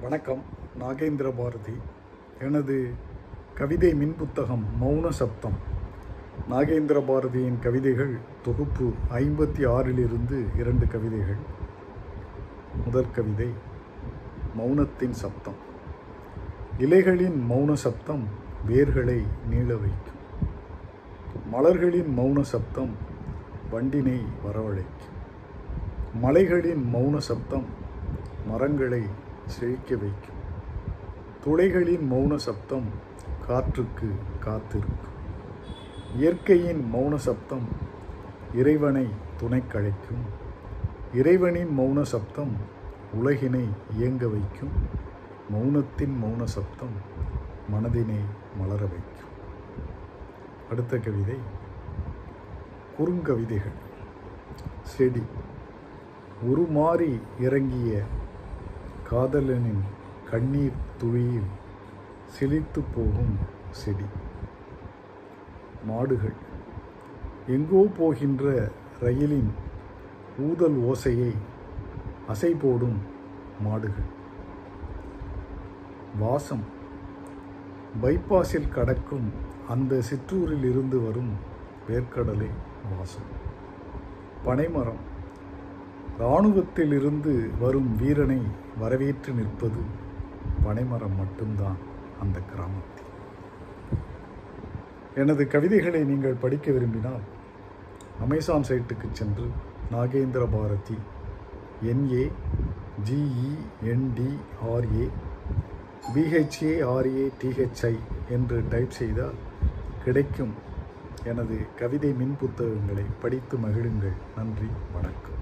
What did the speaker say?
வணக்கம். நாகேந்திர பாரதி. எனது கவிதை மின் புத்தகம் மௌன சப்தம். நாகேந்திர பாரதியின் கவிதைகள் தொகுப்பு ஐம்பத்தி ஆறிலிருந்து இரண்டு கவிதைகள். முதற் கவிதை மௌனத்தின் சப்தம். இலைகளின் மௌன சப்தம் வேர்களை நீள வைக்கும். மலர்களின் மௌன சப்தம் வண்டினை வரவழைக்கும். மலைகளின் மௌன சப்தம் மரங்களை செழிக்க வைக்கும். துளைகளின் மௌன சப்தம் காற்றுக்கு காத்திருக்கும். இயற்கையின் மௌன சப்தம் இறைவனை துணை கழைக்கும் இறைவனின் மௌன சப்தம் உலகினை இயங்க வைக்கும். மௌனத்தின் மௌன சப்தம் மனதினை மலர வைக்கும். அடுத்த கவிதை குறுங்கவிதைகள். செடி. உருமாறி இறங்கிய காதலனின் கண்ணீர் துளியில் சிலித்து போகும் செடி. மாடுகள். எங்கோ போகின்ற ரயிலின் ஊதல் ஓசையை அசை போடும் மாடுகள். வாசம். பைபாஸில் கடக்கும் அந்த சிற்றூரில் இருந்து வரும் வேர்க்கடலை வாசம். பனைமரம். இராணுவத்தில் இருந்து வரும் வீரனை வரவேற்று நிற்பது பனைமரம் மட்டும்தான் அந்த கிராமத்தில். எனது கவிதைகளை நீங்கள் படிக்க விரும்பினால் அமேசான் சைட்டுக்கு சென்று Nagendra Bharathi N A G E N D R A B H A R A T H I என்று டைப் செய்தால் கிடைக்கும் எனது கவிதை மின் புத்தகங்களை படித்து மகிழுங்கள். நன்றி வணக்கம்.